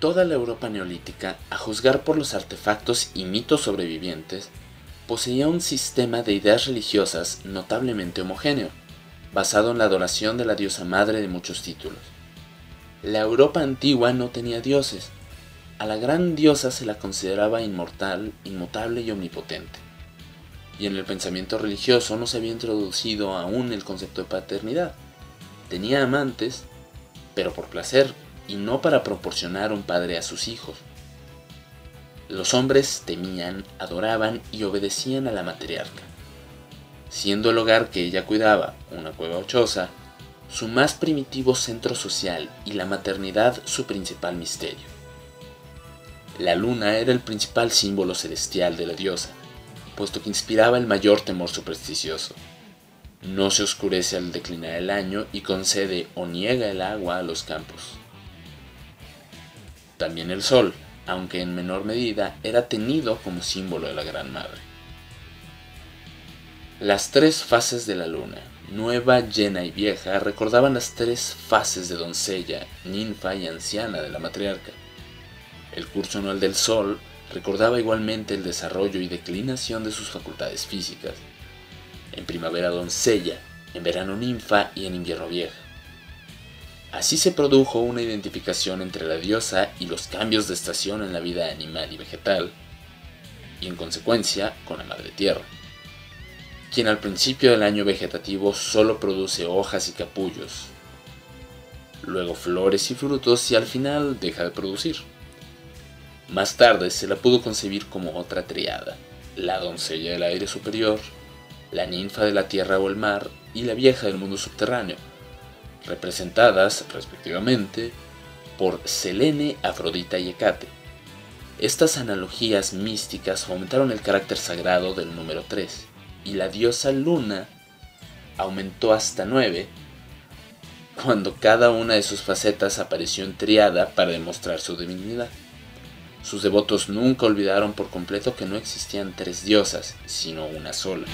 Toda la Europa neolítica, a juzgar por los artefactos y mitos sobrevivientes, poseía un sistema de ideas religiosas notablemente homogéneo, basado en la adoración de la diosa madre de muchos títulos. La Europa antigua no tenía dioses. A la gran diosa se la consideraba inmortal, inmutable y omnipotente. Y en el pensamiento religioso no se había introducido aún el concepto de paternidad. Tenía amantes, pero por placer y no para proporcionar un padre a sus hijos. Los hombres temían, adoraban y obedecían a la matriarca. Siendo el hogar que ella cuidaba una cueva ochosa, su más primitivo centro social y la maternidad su principal misterio. La luna era el principal símbolo celestial de la diosa, puesto que inspiraba el mayor temor supersticioso. No se oscurece al declinar el año y concede o niega el agua a los campos. También el sol, aunque en menor medida, era tenido como símbolo de la Gran Madre. Las tres fases de la luna, nueva, llena y vieja, recordaban las tres fases de doncella, ninfa y anciana de la matriarca. El curso anual del Sol recordaba igualmente el desarrollo y declinación de sus facultades físicas. En primavera doncella, en verano ninfa y en invierno vieja. Así se produjo una identificación entre la diosa y los cambios de estación en la vida animal y vegetal, y en consecuencia con la madre tierra quien al principio del año vegetativo solo produce hojas y capullos, luego flores y frutos y al final deja de producir. Más tarde se la pudo concebir como otra triada, la doncella del aire superior, la ninfa de la tierra o el mar y la vieja del mundo subterráneo, representadas respectivamente por Selene, Afrodita y Hecate. Estas analogías místicas aumentaron el carácter sagrado del número 3 y la diosa Luna aumentó hasta nueve cuando cada una de sus facetas apareció en triada para demostrar su divinidad. Sus devotos nunca olvidaron por completo que no existían tres diosas, sino una sola.